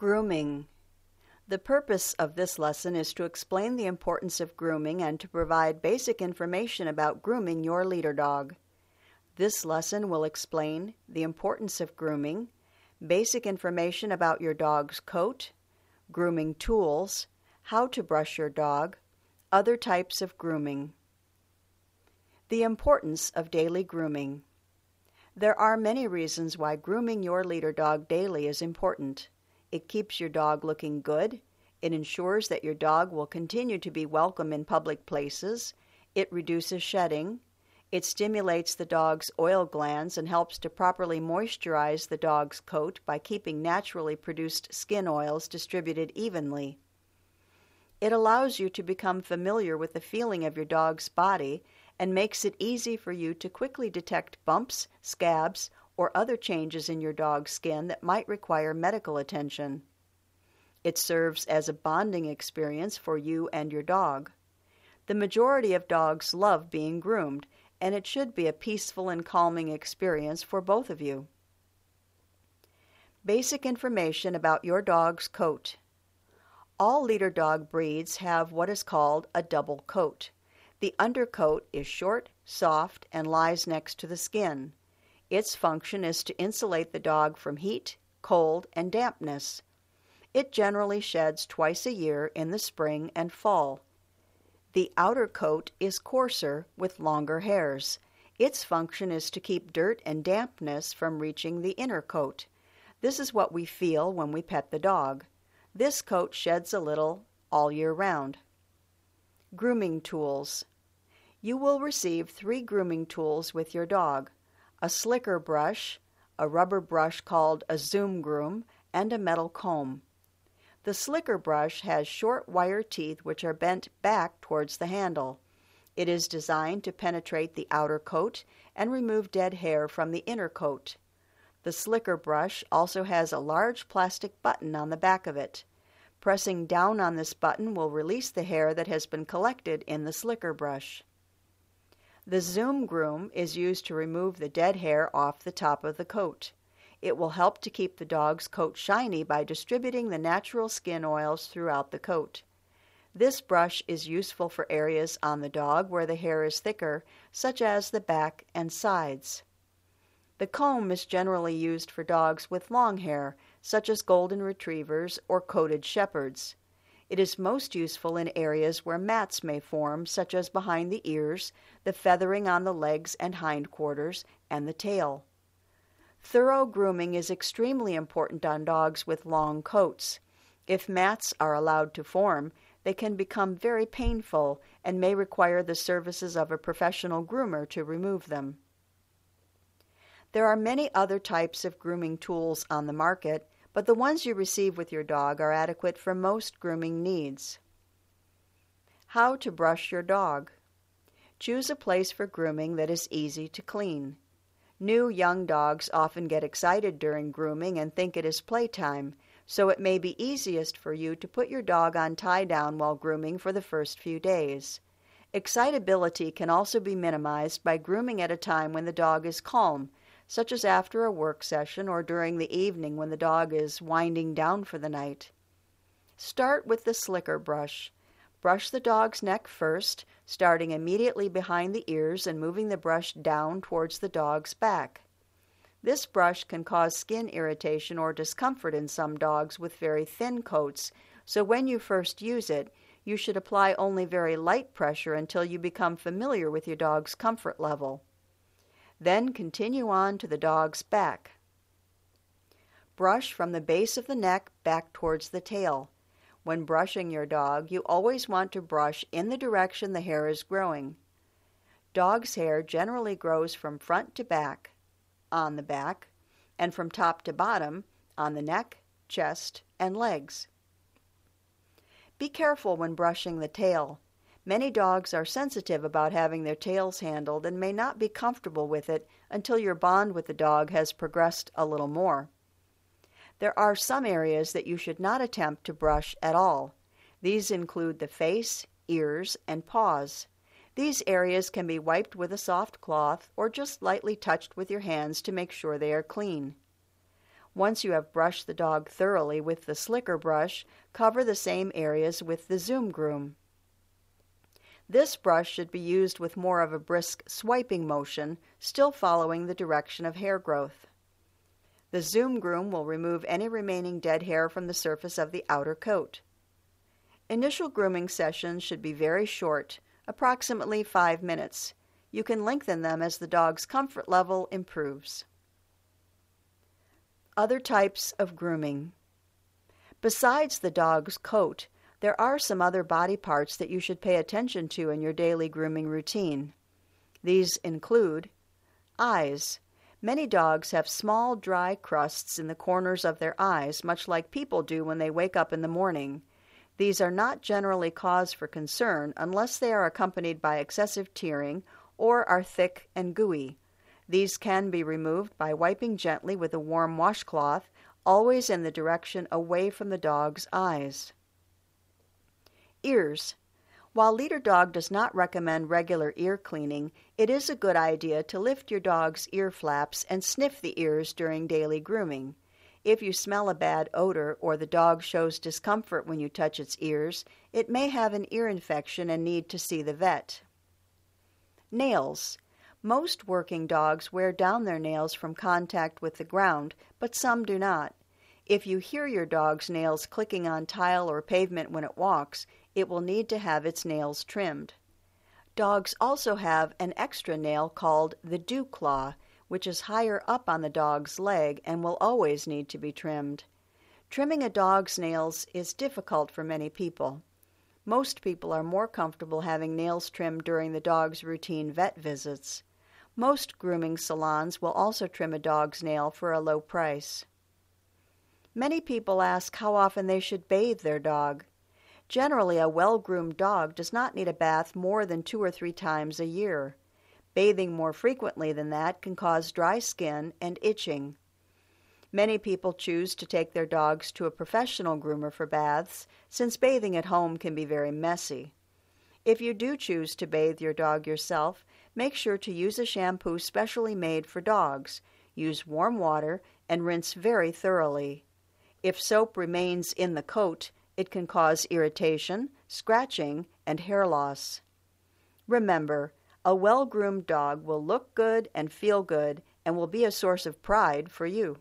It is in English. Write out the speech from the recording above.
Grooming. The purpose of this lesson is to explain the importance of grooming and to provide basic information about grooming your leader dog. This lesson will explain the importance of grooming, basic information about your dog's coat, grooming tools, how to brush your dog, other types of grooming. The importance of daily grooming. There are many reasons why grooming your leader dog daily is important. It keeps your dog looking good. It ensures that your dog will continue to be welcome in public places. It reduces shedding. It stimulates the dog's oil glands and helps to properly moisturize the dog's coat by keeping naturally produced skin oils distributed evenly. It allows you to become familiar with the feeling of your dog's body and makes it easy for you to quickly detect bumps, scabs, or other changes in your dog's skin that might require medical attention. It serves as a bonding experience for you and your dog. The majority of dogs love being groomed, and it should be a peaceful and calming experience for both of you. Basic information about your dog's coat. All leader dog breeds have what is called a double coat. The undercoat is short, soft, and lies next to the skin. Its function is to insulate the dog from heat, cold, and dampness. It generally sheds twice a year in the spring and fall. The outer coat is coarser with longer hairs. Its function is to keep dirt and dampness from reaching the inner coat. This is what we feel when we pet the dog. This coat sheds a little all year round. Grooming tools. You will receive three grooming tools with your dog a slicker brush, a rubber brush called a zoom groom, and a metal comb. The slicker brush has short wire teeth which are bent back towards the handle. It is designed to penetrate the outer coat and remove dead hair from the inner coat. The slicker brush also has a large plastic button on the back of it. Pressing down on this button will release the hair that has been collected in the slicker brush. The Zoom Groom is used to remove the dead hair off the top of the coat. It will help to keep the dog's coat shiny by distributing the natural skin oils throughout the coat. This brush is useful for areas on the dog where the hair is thicker, such as the back and sides. The comb is generally used for dogs with long hair, such as golden retrievers or coated shepherds. It is most useful in areas where mats may form, such as behind the ears, the feathering on the legs and hindquarters, and the tail. Thorough grooming is extremely important on dogs with long coats. If mats are allowed to form, they can become very painful and may require the services of a professional groomer to remove them. There are many other types of grooming tools on the market, but the ones you receive with your dog are adequate for most grooming needs. How to brush your dog. Choose a place for grooming that is easy to clean. New young dogs often get excited during grooming and think it is playtime, so it may be easiest for you to put your dog on tie down while grooming for the first few days. Excitability can also be minimized by grooming at a time when the dog is calm such as after a work session or during the evening when the dog is winding down for the night. Start with the slicker brush. Brush the dog's neck first, starting immediately behind the ears and moving the brush down towards the dog's back. This brush can cause skin irritation or discomfort in some dogs with very thin coats, so when you first use it, you should apply only very light pressure until you become familiar with your dog's comfort level. Then continue on to the dog's back. Brush from the base of the neck back towards the tail. When brushing your dog, you always want to brush in the direction the hair is growing. Dog's hair generally grows from front to back, on the back, and from top to bottom, on the neck, chest, and legs. Be careful when brushing the tail. Many dogs are sensitive about having their tails handled and may not be comfortable with it until your bond with the dog has progressed a little more. There are some areas that you should not attempt to brush at all. These include the face, ears, and paws. These areas can be wiped with a soft cloth or just lightly touched with your hands to make sure they are clean. Once you have brushed the dog thoroughly with the slicker brush, cover the same areas with the Zoom Groom. This brush should be used with more of a brisk swiping motion, still following the direction of hair growth. The Zoom Groom will remove any remaining dead hair from the surface of the outer coat. Initial grooming sessions should be very short, approximately five minutes. You can lengthen them as the dog's comfort level improves. Other types of grooming. Besides the dog's coat, there are some other body parts that you should pay attention to in your daily grooming routine. These include eyes. Many dogs have small, dry crusts in the corners of their eyes, much like people do when they wake up in the morning. These are not generally cause for concern unless they are accompanied by excessive tearing or are thick and gooey. These can be removed by wiping gently with a warm washcloth, always in the direction away from the dog's eyes. Ears. While Leader Dog does not recommend regular ear cleaning, it is a good idea to lift your dog's ear flaps and sniff the ears during daily grooming. If you smell a bad odor or the dog shows discomfort when you touch its ears, it may have an ear infection and need to see the vet. Nails. Most working dogs wear down their nails from contact with the ground, but some do not. If you hear your dog's nails clicking on tile or pavement when it walks, it will need to have its nails trimmed. Dogs also have an extra nail called the dew claw, which is higher up on the dog's leg and will always need to be trimmed. Trimming a dog's nails is difficult for many people. Most people are more comfortable having nails trimmed during the dog's routine vet visits. Most grooming salons will also trim a dog's nail for a low price. Many people ask how often they should bathe their dog. Generally, a well groomed dog does not need a bath more than two or three times a year. Bathing more frequently than that can cause dry skin and itching. Many people choose to take their dogs to a professional groomer for baths, since bathing at home can be very messy. If you do choose to bathe your dog yourself, make sure to use a shampoo specially made for dogs. Use warm water and rinse very thoroughly. If soap remains in the coat, it can cause irritation, scratching, and hair loss. Remember, a well groomed dog will look good and feel good and will be a source of pride for you.